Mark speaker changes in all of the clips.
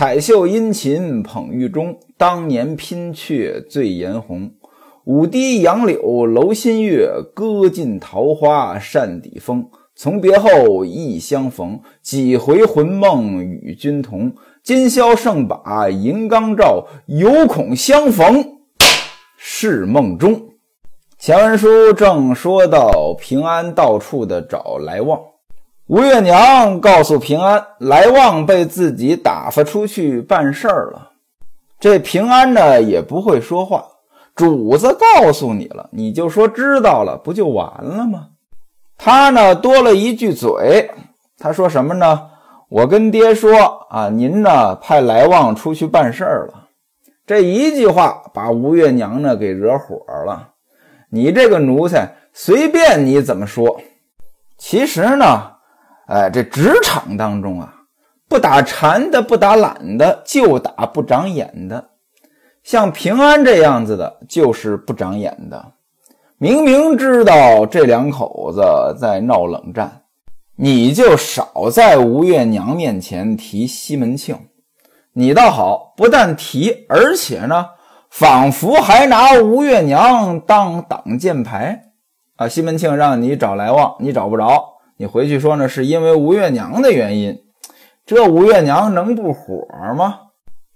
Speaker 1: 彩绣殷勤捧玉钟，当年拼却醉颜红。舞堤杨柳楼新月，歌尽桃花扇底风。从别后，忆相逢，几回魂梦与君同。今宵胜把银缸照，犹恐相逢是梦中。前文书正说到平安到处的找来旺。吴月娘告诉平安，来旺被自己打发出去办事儿了。这平安呢也不会说话，主子告诉你了，你就说知道了，不就完了吗？他呢多了一句嘴，他说什么呢？我跟爹说啊，您呢派来旺出去办事儿了。这一句话把吴月娘呢给惹火了。你这个奴才，随便你怎么说。其实呢。哎，这职场当中啊，不打馋的，不打懒的，就打不长眼的。像平安这样子的，就是不长眼的。明明知道这两口子在闹冷战，你就少在吴月娘面前提西门庆。你倒好，不但提，而且呢，仿佛还拿吴月娘当挡箭牌啊！西门庆让你找来旺，你找不着。你回去说呢，是因为吴月娘的原因，这吴月娘能不火吗？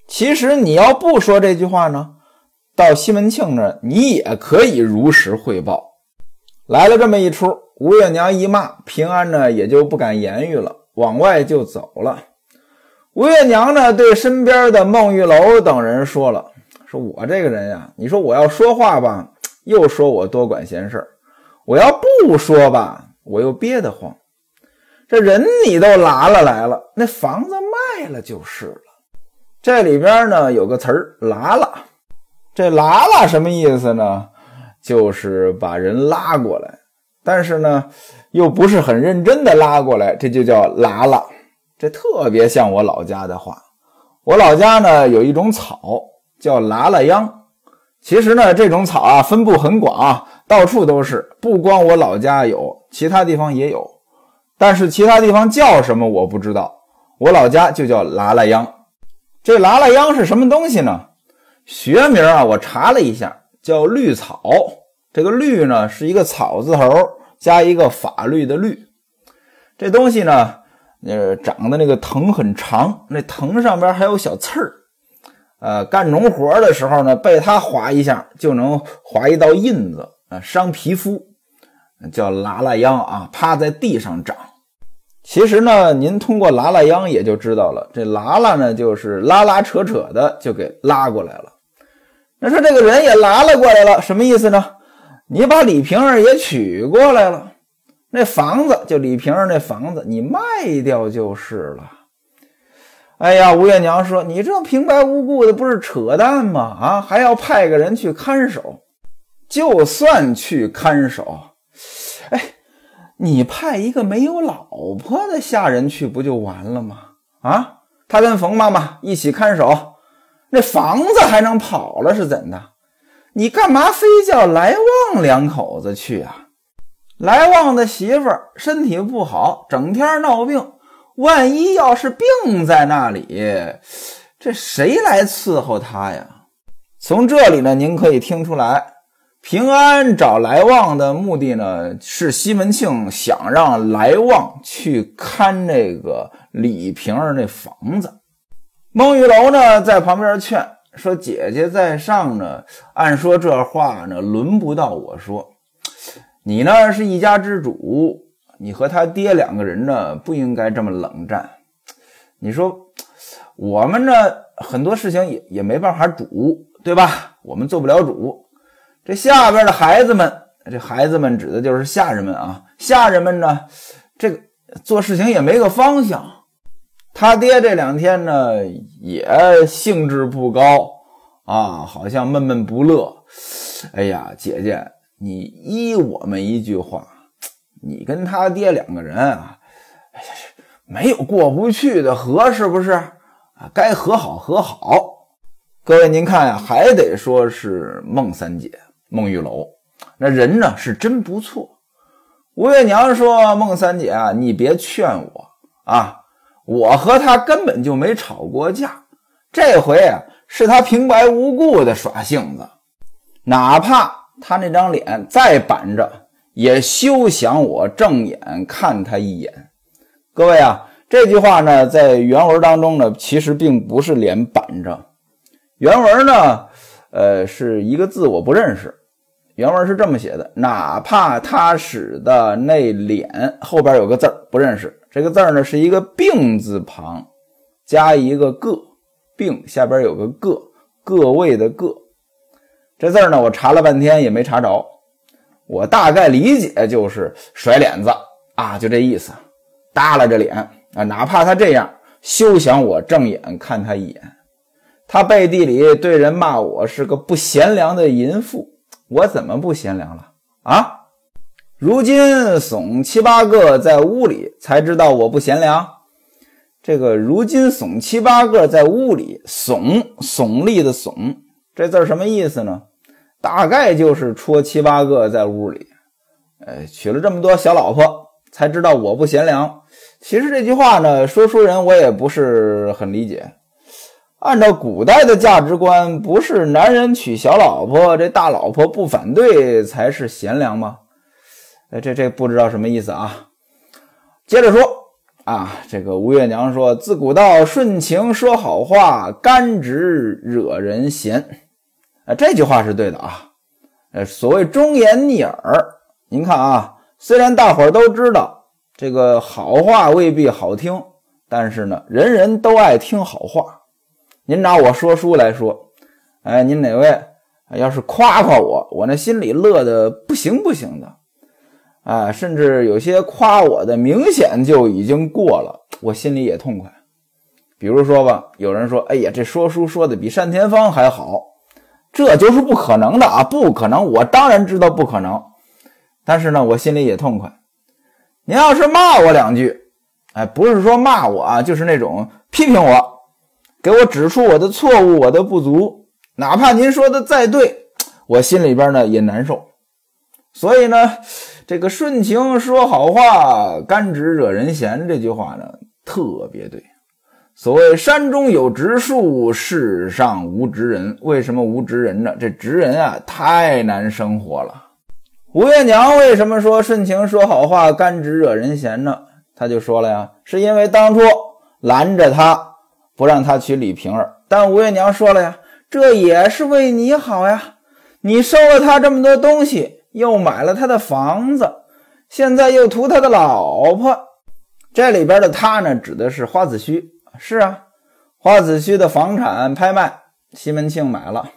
Speaker 1: 其实你要不说这句话呢，到西门庆那你也可以如实汇报。来了这么一出，吴月娘一骂，平安呢也就不敢言语了，往外就走了。吴月娘呢对身边的孟玉楼等人说了：“说我这个人呀，你说我要说话吧，又说我多管闲事我要不说吧。”我又憋得慌，这人你都拉了来了，那房子卖了就是了。这里边呢有个词儿“拉拉”，这“拉拉”什么意思呢？就是把人拉过来，但是呢又不是很认真的拉过来，这就叫“拉拉”。这特别像我老家的话。我老家呢有一种草叫“拉拉秧”，其实呢这种草啊分布很广。到处都是，不光我老家有，其他地方也有，但是其他地方叫什么我不知道。我老家就叫拉拉秧。这拉拉秧是什么东西呢？学名啊，我查了一下，叫绿草。这个绿呢是一个草字头加一个法律的律。这东西呢，呃，长的那个藤很长，那藤上边还有小刺儿。呃，干农活的时候呢，被它划一下就能划一道印子。伤皮肤叫拉拉秧啊，趴在地上长。其实呢，您通过拉拉秧也就知道了，这拉拉呢就是拉拉扯扯的就给拉过来了。那说这个人也拉了过来了，什么意思呢？你把李瓶儿也娶过来了，那房子就李瓶儿那房子，你卖掉就是了。哎呀，吴月娘说：“你这平白无故的不是扯淡吗？啊，还要派个人去看守。”就算去看守，哎，你派一个没有老婆的下人去不就完了吗？啊，他跟冯妈妈一起看守，那房子还能跑了是怎的？你干嘛非叫来旺两口子去啊？来旺的媳妇儿身体不好，整天闹病，万一要是病在那里，这谁来伺候他呀？从这里呢，您可以听出来。平安找来旺的目的呢，是西门庆想让来旺去看那个李瓶儿那房子。孟玉楼呢在旁边劝说：“姐姐在上呢，按说这话呢轮不到我说。你呢是一家之主，你和他爹两个人呢不应该这么冷战。你说我们呢很多事情也也没办法主，对吧？我们做不了主。”这下边的孩子们，这孩子们指的就是下人们啊。下人们呢，这个做事情也没个方向。他爹这两天呢，也兴致不高啊，好像闷闷不乐。哎呀，姐姐，你依我们一句话，你跟他爹两个人啊，哎呀，没有过不去的河，是不是啊？该和好和好。各位，您看呀，还得说是孟三姐。孟玉楼，那人呢是真不错。吴月娘说：“孟三姐啊，你别劝我啊，我和他根本就没吵过架这回啊，是他平白无故的耍性子，哪怕他那张脸再板着，也休想我正眼看他一眼。各位啊，这句话呢，在原文当中呢，其实并不是脸板着，原文呢，呃，是一个字我不认识。原文是这么写的：哪怕他使的那脸后边有个字不认识，这个字呢是一个病字旁加一个个，病下边有个个，各位的个。这字呢我查了半天也没查着，我大概理解就是甩脸子啊，就这意思，耷拉着脸啊，哪怕他这样，休想我正眼看他一眼。他背地里对人骂我是个不贤良的淫妇。我怎么不贤良了啊？如今怂七八个在屋里，才知道我不贤良。这个如今怂七八个在屋里，怂耸立的耸，这字什么意思呢？大概就是戳七八个在屋里，呃，娶了这么多小老婆，才知道我不贤良。其实这句话呢，说书人我也不是很理解。按照古代的价值观，不是男人娶小老婆，这大老婆不反对才是贤良吗？哎，这这不知道什么意思啊。接着说啊，这个吴月娘说：“自古道顺情说好话，甘直惹人嫌。”哎，这句话是对的啊。呃，所谓忠言逆耳，您看啊，虽然大伙都知道这个好话未必好听，但是呢，人人都爱听好话。您拿我说书来说，哎，您哪位要是夸夸我，我那心里乐得不行不行的，啊，甚至有些夸我的明显就已经过了，我心里也痛快。比如说吧，有人说，哎呀，这说书说的比单田芳还好，这就是不可能的啊，不可能，我当然知道不可能，但是呢，我心里也痛快。您要是骂我两句，哎，不是说骂我啊，就是那种批评我。给我指出我的错误，我的不足，哪怕您说的再对，我心里边呢也难受。所以呢，这个顺情说好话，甘直惹人嫌这句话呢特别对。所谓山中有直树，世上无直人。为什么无直人呢？这直人啊太难生活了。吴月娘为什么说顺情说好话，甘直惹人嫌呢？他就说了呀，是因为当初拦着他。不让他娶李瓶儿，但吴月娘说了呀，这也是为你好呀。你收了他这么多东西，又买了他的房子，现在又图他的老婆。这里边的他呢，指的是花子虚。是啊，花子虚的房产拍卖，西门庆买了。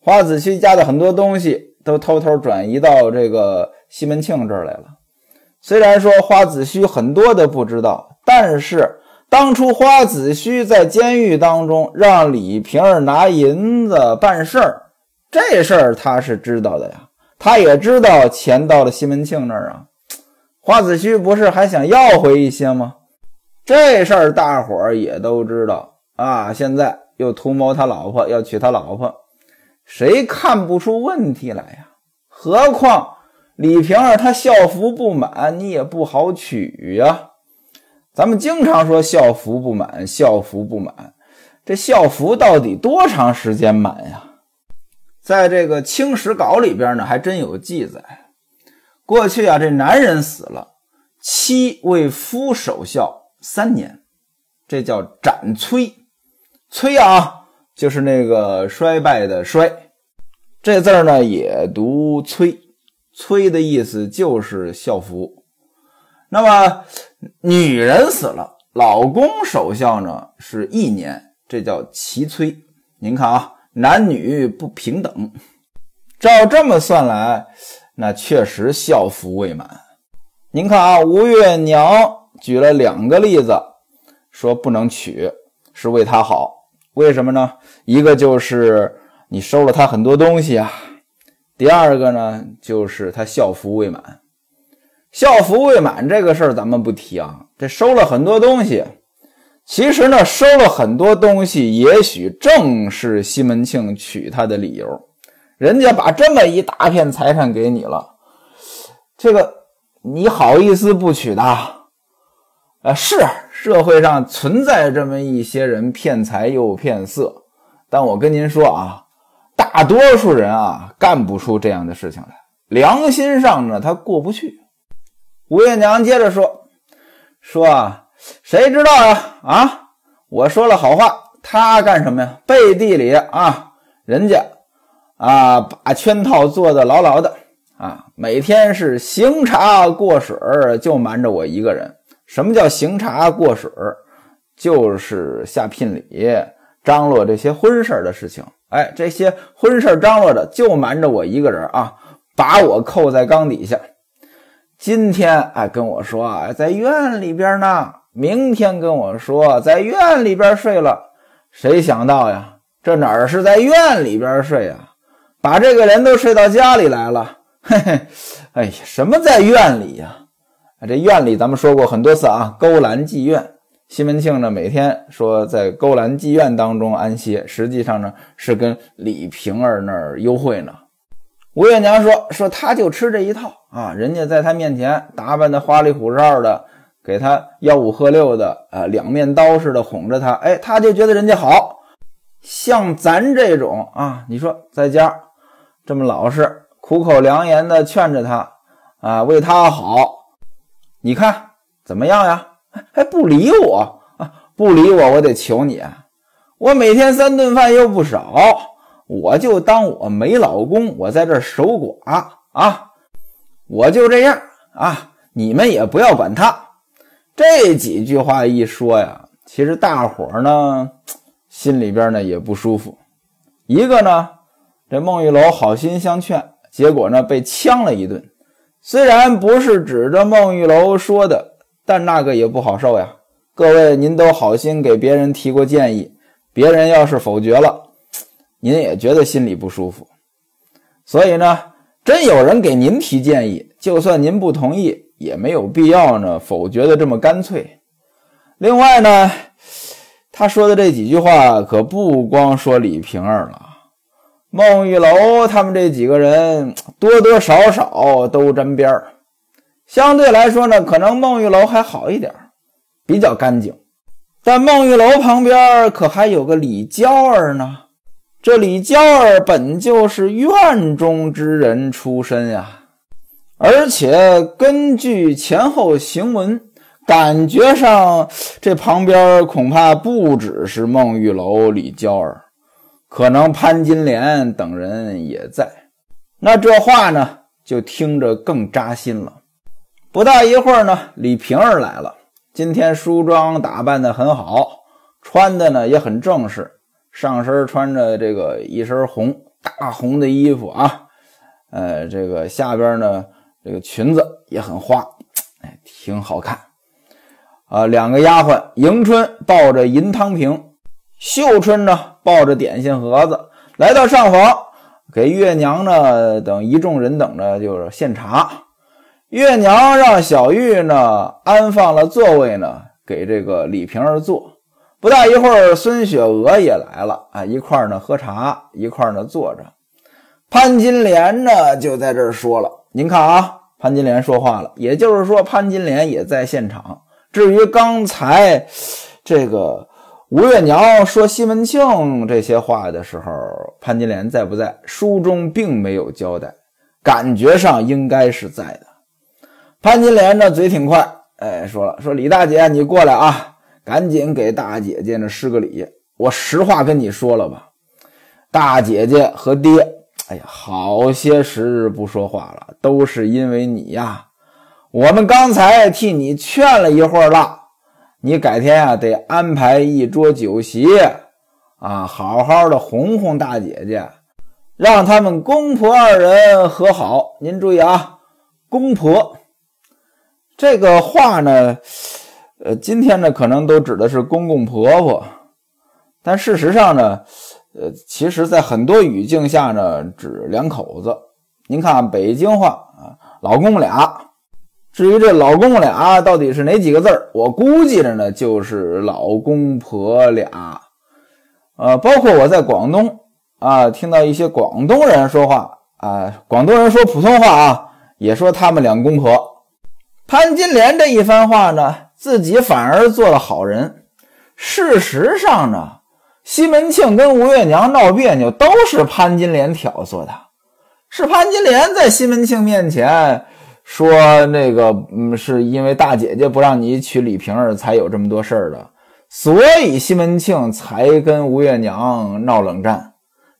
Speaker 1: 花子虚家的很多东西都偷偷转移到这个西门庆这儿来了。虽然说花子虚很多的不知道，但是。当初花子虚在监狱当中让李瓶儿拿银子办事儿，这事儿他是知道的呀。他也知道钱到了西门庆那儿啊。花子虚不是还想要回一些吗？这事儿大伙儿也都知道啊。现在又图谋他老婆，要娶他老婆，谁看不出问题来呀？何况李瓶儿她校服不满，你也不好娶呀。咱们经常说校服不满，校服不满，这校服到底多长时间满呀？在这个《清史稿》里边呢，还真有记载。过去啊，这男人死了，妻为夫守孝三年，这叫斩催。催啊，就是那个衰败的衰，这字呢也读催。催的意思就是校服。那么。女人死了，老公守孝呢是一年，这叫齐催。您看啊，男女不平等。照这么算来，那确实孝服未满。您看啊，吴月娘举了两个例子，说不能娶是为他好。为什么呢？一个就是你收了他很多东西啊，第二个呢就是他孝服未满。校服未满这个事儿咱们不提啊，这收了很多东西，其实呢收了很多东西，也许正是西门庆娶她的理由。人家把这么一大片财产给你了，这个你好意思不娶的？啊，是社会上存在这么一些人骗财又骗色，但我跟您说啊，大多数人啊干不出这样的事情来，良心上呢他过不去。吴月娘接着说：“说啊，谁知道呀？啊，我说了好话，他干什么呀？背地里啊，人家啊把圈套做得牢牢的啊，每天是行茶过水就瞒着我一个人。”什么叫行茶过水？就是下聘礼、张罗这些婚事的事情。哎，这些婚事张罗的就瞒着我一个人啊，把我扣在缸底下。今天哎跟我说啊，在院里边呢；明天跟我说在院里边睡了。谁想到呀，这哪儿是在院里边睡呀？把这个人都睡到家里来了。嘿嘿，哎呀，什么在院里呀？啊，这院里咱们说过很多次啊，勾栏妓院。西门庆呢，每天说在勾栏妓院当中安歇，实际上呢是跟李瓶儿那儿幽会呢。吴月娘说说他就吃这一套啊，人家在他面前打扮的花里胡哨的，给他吆五喝六的，啊，两面刀似的哄着他，哎，他就觉得人家好。像咱这种啊，你说在家这么老实，苦口良言的劝着他啊，为他好。你看怎么样呀？还不理我啊？不理我，我得求你。我每天三顿饭又不少，我就当我没老公，我在这守寡啊！我就这样啊！你们也不要管他。这几句话一说呀，其实大伙儿呢心里边呢也不舒服。一个呢，这孟玉楼好心相劝，结果呢被呛了一顿。虽然不是指着孟玉楼说的，但那个也不好受呀。各位，您都好心给别人提过建议，别人要是否决了，您也觉得心里不舒服。所以呢，真有人给您提建议，就算您不同意，也没有必要呢否决的这么干脆。另外呢，他说的这几句话可不光说李瓶儿了。孟玉楼他们这几个人多多少少都沾边儿，相对来说呢，可能孟玉楼还好一点，比较干净。但孟玉楼旁边可还有个李娇儿呢，这李娇儿本就是院中之人出身呀，而且根据前后行文，感觉上这旁边恐怕不只是孟玉楼、李娇儿。可能潘金莲等人也在，那这话呢就听着更扎心了。不大一会儿呢，李瓶儿来了，今天梳妆打扮的很好，穿的呢也很正式，上身穿着这个一身红大红的衣服啊，呃，这个下边呢这个裙子也很花，哎，挺好看。啊，两个丫鬟，迎春抱着银汤瓶。秀春呢，抱着点心盒子来到上房，给月娘呢等一众人等着就是献茶。月娘让小玉呢安放了座位呢，给这个李瓶儿坐。不大一会儿，孙雪娥也来了啊，一块儿呢喝茶，一块儿呢坐着。潘金莲呢就在这儿说了：“您看啊，潘金莲说话了，也就是说潘金莲也在现场。至于刚才这个。”吴月娘说西门庆这些话的时候，潘金莲在不在？书中并没有交代，感觉上应该是在的。潘金莲呢，嘴挺快，哎，说了说李大姐，你过来啊，赶紧给大姐姐呢施个礼。我实话跟你说了吧，大姐姐和爹，哎呀，好些时日不说话了，都是因为你呀。我们刚才替你劝了一会儿了。你改天啊，得安排一桌酒席啊，好好的哄哄大姐姐，让他们公婆二人和好。您注意啊，公婆这个话呢，呃，今天呢可能都指的是公公婆婆，但事实上呢，呃，其实在很多语境下呢，指两口子。您看北京话啊，老公俩。至于这老公俩到底是哪几个字儿，我估计着呢，就是老公婆俩。呃，包括我在广东啊，听到一些广东人说话啊，广东人说普通话啊，也说他们两公婆。潘金莲这一番话呢，自己反而做了好人。事实上呢，西门庆跟吴月娘闹别扭，都是潘金莲挑唆的，是潘金莲在西门庆面前说那个，嗯，是因为大姐姐不让你娶李瓶儿，才有这么多事儿的，所以西门庆才跟吴月娘闹冷战。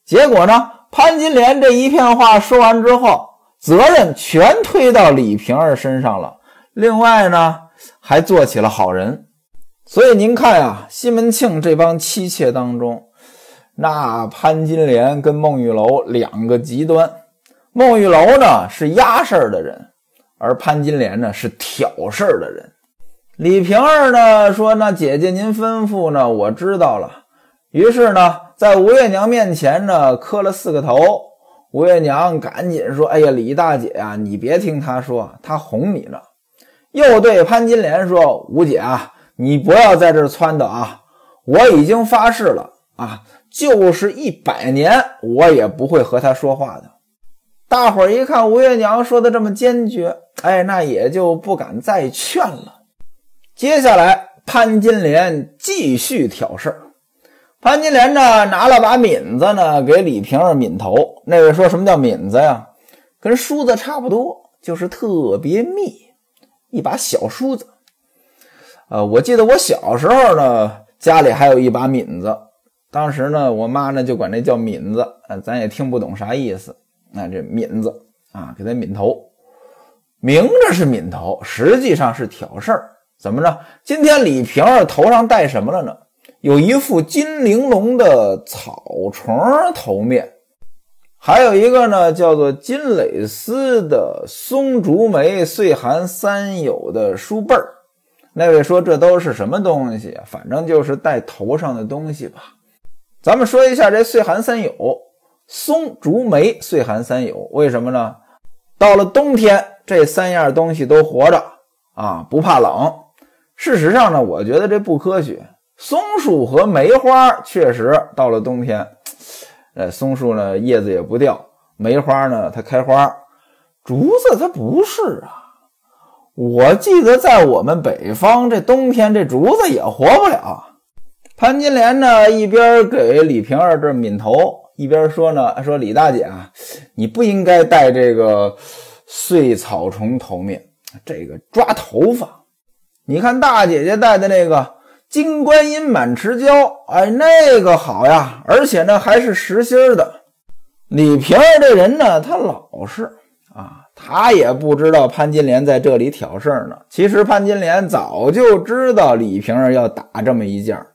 Speaker 1: 结果呢，潘金莲这一片话说完之后，责任全推到李瓶儿身上了。另外呢，还做起了好人。所以您看呀，西门庆这帮妻妾当中，那潘金莲跟孟玉楼两个极端。孟玉楼呢是压事儿的人，而潘金莲呢是挑事儿的人。李瓶儿呢说：“那姐姐您吩咐呢，我知道了。”于是呢，在吴月娘面前呢磕了四个头。吴月娘赶紧说：“哎呀，李大姐呀，你别听他说，他哄你呢。”又对潘金莲说：“吴姐啊。”你不要在这儿撺掇啊！我已经发誓了啊，就是一百年我也不会和他说话的。大伙儿一看吴月娘说的这么坚决，哎，那也就不敢再劝了。接下来，潘金莲继续挑事儿。潘金莲呢，拿了把抿子呢，给李瓶儿抿头。那位说什么叫抿子呀？跟梳子差不多，就是特别密，一把小梳子。呃，我记得我小时候呢，家里还有一把抿子，当时呢，我妈呢就管那叫抿子，呃，咱也听不懂啥意思。那这抿子啊，给他抿头，明着是抿头，实际上是挑事儿。怎么着？今天李瓶儿头上戴什么了呢？有一副金玲珑的草虫头面，还有一个呢，叫做金蕾丝的松竹梅岁寒三友的书背儿。那位说：“这都是什么东西？反正就是戴头上的东西吧。”咱们说一下这岁寒三友，松竹梅岁寒三友，为什么呢？到了冬天，这三样东西都活着啊，不怕冷。事实上呢，我觉得这不科学。松树和梅花确实到了冬天，哎，松树呢叶子也不掉，梅花呢它开花，竹子它不是啊。我记得在我们北方，这冬天这竹子也活不了。潘金莲呢，一边给李瓶儿这抿头，一边说呢：“说李大姐啊，你不应该戴这个碎草虫头面，这个抓头发。你看大姐姐戴的那个金观音满池胶，哎，那个好呀，而且呢还是实心的。李瓶儿这人呢，他老实啊。”他也不知道潘金莲在这里挑事儿呢。其实潘金莲早就知道李瓶儿要打这么一架，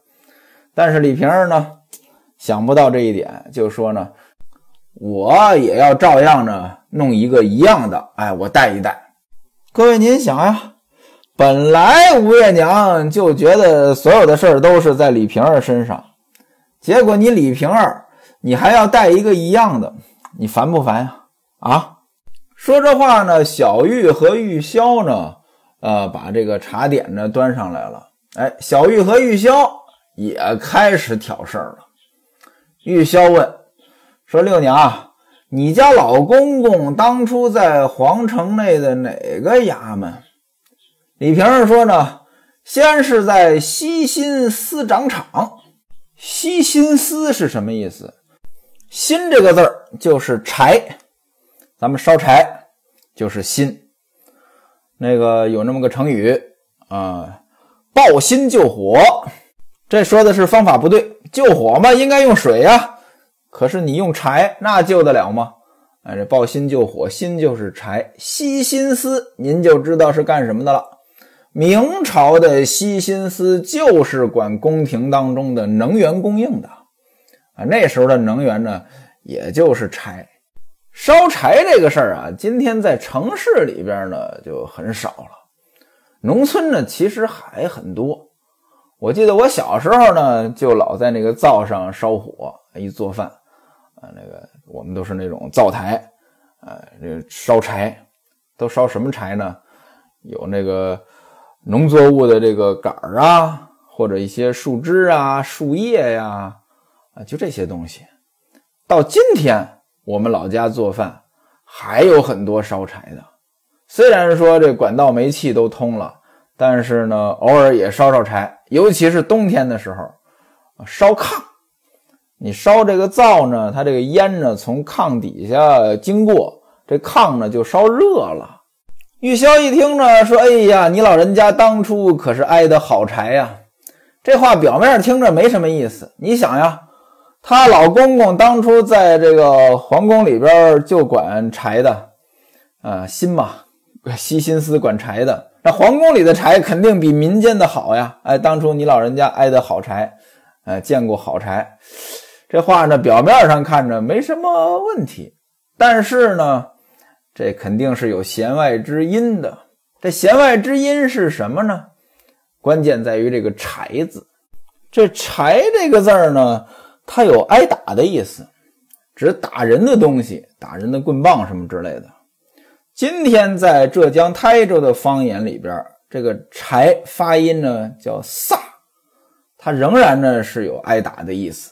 Speaker 1: 但是李瓶儿呢想不到这一点，就说呢，我也要照样呢弄一个一样的，哎，我带一带。各位您想呀，本来吴月娘就觉得所有的事儿都是在李瓶儿身上，结果你李瓶儿你还要带一个一样的，你烦不烦呀？啊？说这话呢，小玉和玉箫呢，呃，把这个茶点呢端上来了。哎，小玉和玉箫也开始挑事儿了。玉箫问说：“六娘，你家老公公当初在皇城内的哪个衙门？”李瓶儿说呢：“先是在西新司掌场。西新司是什么意思？新这个字儿就是柴。”咱们烧柴就是心，那个有那么个成语啊，抱薪救火。这说的是方法不对，救火嘛应该用水呀，可是你用柴那救得了吗？哎，这抱薪救火，薪就是柴。西新司您就知道是干什么的了。明朝的西新司就是管宫廷当中的能源供应的啊。那时候的能源呢，也就是柴。烧柴这个事儿啊，今天在城市里边呢就很少了，农村呢其实还很多。我记得我小时候呢，就老在那个灶上烧火一做饭，啊，那个我们都是那种灶台，啊，这烧柴都烧什么柴呢？有那个农作物的这个杆儿啊，或者一些树枝啊、树叶呀，啊，就这些东西。到今天。我们老家做饭还有很多烧柴的，虽然说这管道煤气都通了，但是呢，偶尔也烧烧柴，尤其是冬天的时候，烧炕。你烧这个灶呢，它这个烟呢从炕底下经过，这炕呢就烧热了。玉箫一听呢，说：“哎呀，你老人家当初可是挨的好柴呀。”这话表面听着没什么意思。你想呀，她老公公当初在这个皇宫里边就管柴的，啊，心嘛，悉心思管柴的。那皇宫里的柴肯定比民间的好呀。哎，当初你老人家挨的好柴，哎，见过好柴。这话呢，表面上看着没什么问题，但是呢。这肯定是有弦外之音的。这弦外之音是什么呢？关键在于这个“柴”字。这“柴”这个字儿呢，它有挨打的意思，指打人的东西，打人的棍棒什么之类的。今天在浙江台州的方言里边，这个“柴”发音呢叫“飒”，它仍然呢是有挨打的意思，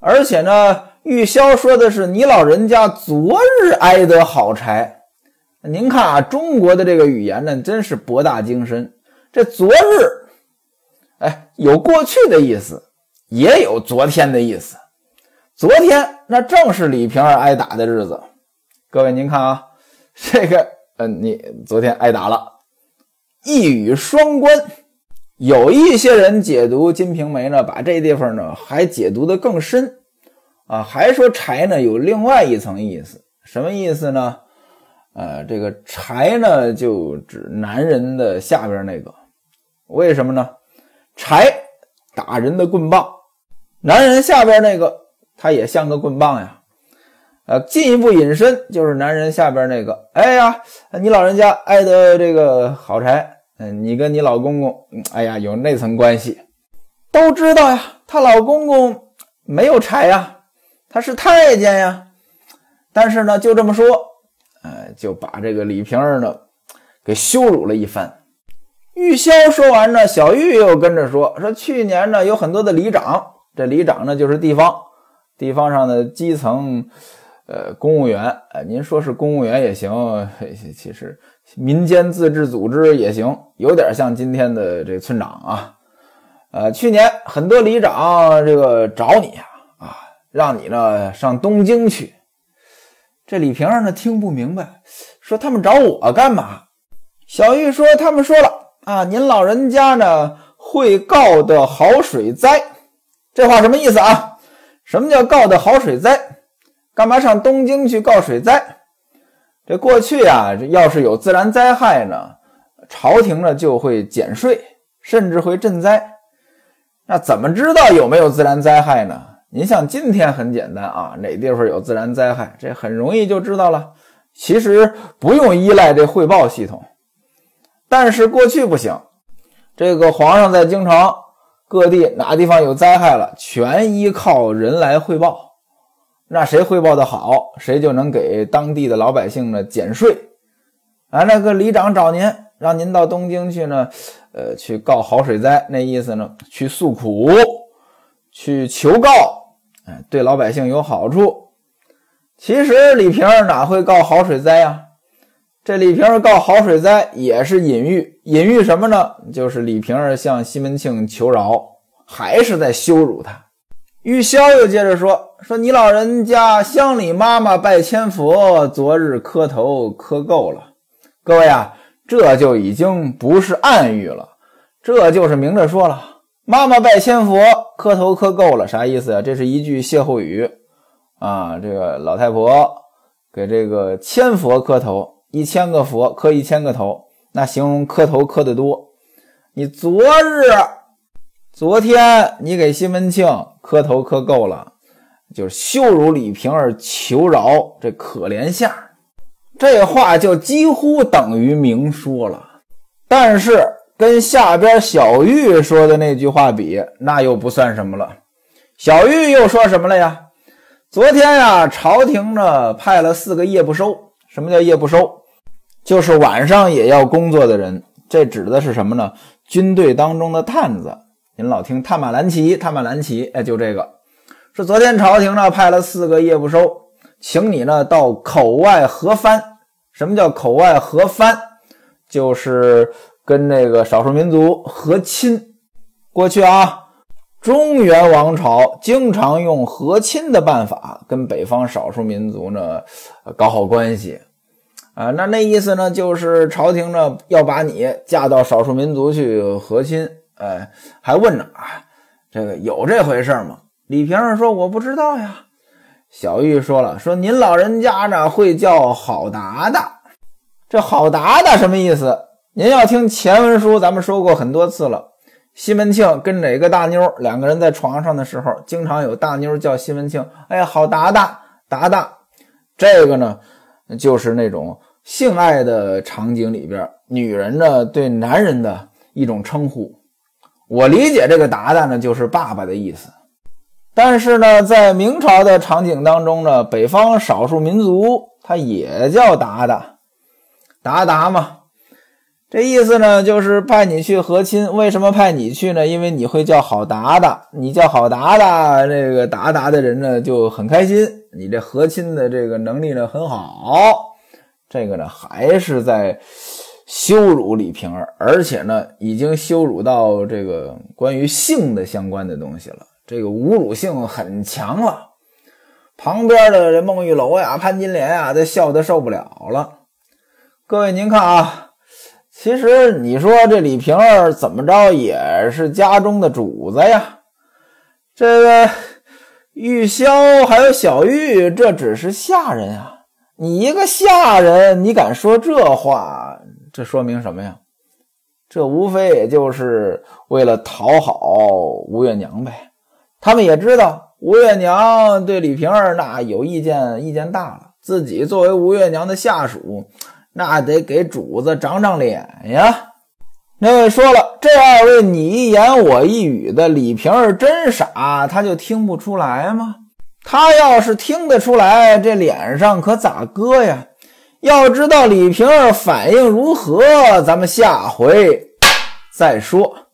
Speaker 1: 而且呢。玉箫说的是你老人家昨日挨得好柴，您看啊，中国的这个语言呢，真是博大精深。这昨日，哎，有过去的意思，也有昨天的意思。昨天那正是李瓶儿挨打的日子。各位您看啊，这个，嗯，你昨天挨打了，一语双关。有一些人解读《金瓶梅》呢，把这地方呢还解读的更深。啊，还说柴呢有另外一层意思，什么意思呢？呃，这个柴呢就指男人的下边那个，为什么呢？柴打人的棍棒，男人下边那个他也像个棍棒呀。呃，进一步引申就是男人下边那个，哎呀，你老人家挨的这个好柴，嗯，你跟你老公公，哎呀，有那层关系，都知道呀，她老公公没有柴呀。他是太监呀，但是呢，就这么说，呃，就把这个李瓶儿呢给羞辱了一番。玉箫说完呢，小玉又跟着说：“说去年呢，有很多的里长，这里长呢就是地方地方上的基层，呃，公务员。呃，您说是公务员也行，其实民间自治组织也行，有点像今天的这村长啊。呃，去年很多里长这个找你呀。”让你呢上东京去，这李瓶儿呢听不明白，说他们找我干嘛？小玉说他们说了啊，您老人家呢会告的好水灾，这话什么意思啊？什么叫告的好水灾？干嘛上东京去告水灾？这过去啊，要是有自然灾害呢，朝廷呢就会减税，甚至会赈灾。那怎么知道有没有自然灾害呢？您像今天很简单啊，哪地方有自然灾害，这很容易就知道了。其实不用依赖这汇报系统，但是过去不行。这个皇上在京城各地哪地方有灾害了，全依靠人来汇报。那谁汇报的好，谁就能给当地的老百姓呢减税。啊，那个里长找您，让您到东京去呢，呃，去告好水灾，那意思呢，去诉苦。去求告，对老百姓有好处。其实李瓶儿哪会告好水灾呀？这李瓶儿告好水灾也是隐喻，隐喻什么呢？就是李瓶儿向西门庆求饶，还是在羞辱他。玉箫又接着说：“说你老人家乡里妈妈拜千佛，昨日磕头磕够了。各位啊，这就已经不是暗喻了，这就是明着说了。”妈妈拜千佛，磕头磕够了，啥意思呀？这是一句歇后语啊。这个老太婆给这个千佛磕头，一千个佛磕一千个头，那形容磕头磕得多。你昨日、昨天你给西门庆磕头磕够了，就是羞辱李瓶儿求饶，这可怜相，这话就几乎等于明说了。但是。跟下边小玉说的那句话比，那又不算什么了。小玉又说什么了呀？昨天呀，朝廷呢派了四个夜不收。什么叫夜不收？就是晚上也要工作的人。这指的是什么呢？军队当中的探子。您老听探马兰奇，探马兰奇，哎，就这个。是昨天朝廷呢派了四个夜不收，请你呢到口外河番。什么叫口外河番？就是。跟那个少数民族和亲。过去啊，中原王朝经常用和亲的办法跟北方少数民族呢搞好关系啊。那那意思呢，就是朝廷呢要把你嫁到少数民族去和亲。哎，还问呢啊，这个有这回事吗？李瓶儿说：“我不知道呀。”小玉说了：“说您老人家呢会叫好达达，这好达达什么意思？您要听前文书，咱们说过很多次了。西门庆跟哪个大妞两个人在床上的时候，经常有大妞叫西门庆：‘哎呀，好达达，达达。’这个呢，就是那种性爱的场景里边，女人呢对男人的一种称呼。我理解这个达达呢，就是爸爸的意思。”但是呢，在明朝的场景当中呢，北方少数民族他也叫达达，达达嘛，这意思呢就是派你去和亲。为什么派你去呢？因为你会叫好达达，你叫好达达，这个达达的人呢就很开心。你这和亲的这个能力呢很好，这个呢还是在羞辱李瓶儿，而且呢已经羞辱到这个关于性的相关的东西了。这个侮辱性很强了，旁边的这孟玉楼呀、潘金莲呀，都笑得受不了了。各位，您看啊，其实你说这李瓶儿怎么着也是家中的主子呀。这个玉箫还有小玉，这只是下人啊。你一个下人，你敢说这话？这说明什么呀？这无非也就是为了讨好吴月娘呗。他们也知道吴月娘对李瓶儿那有意见，意见大了。自己作为吴月娘的下属，那得给主子长长脸呀。那位说了，这二位你一言我一语的，李瓶儿真傻，他就听不出来吗？他要是听得出来，这脸上可咋搁呀？要知道李瓶儿反应如何，咱们下回再说。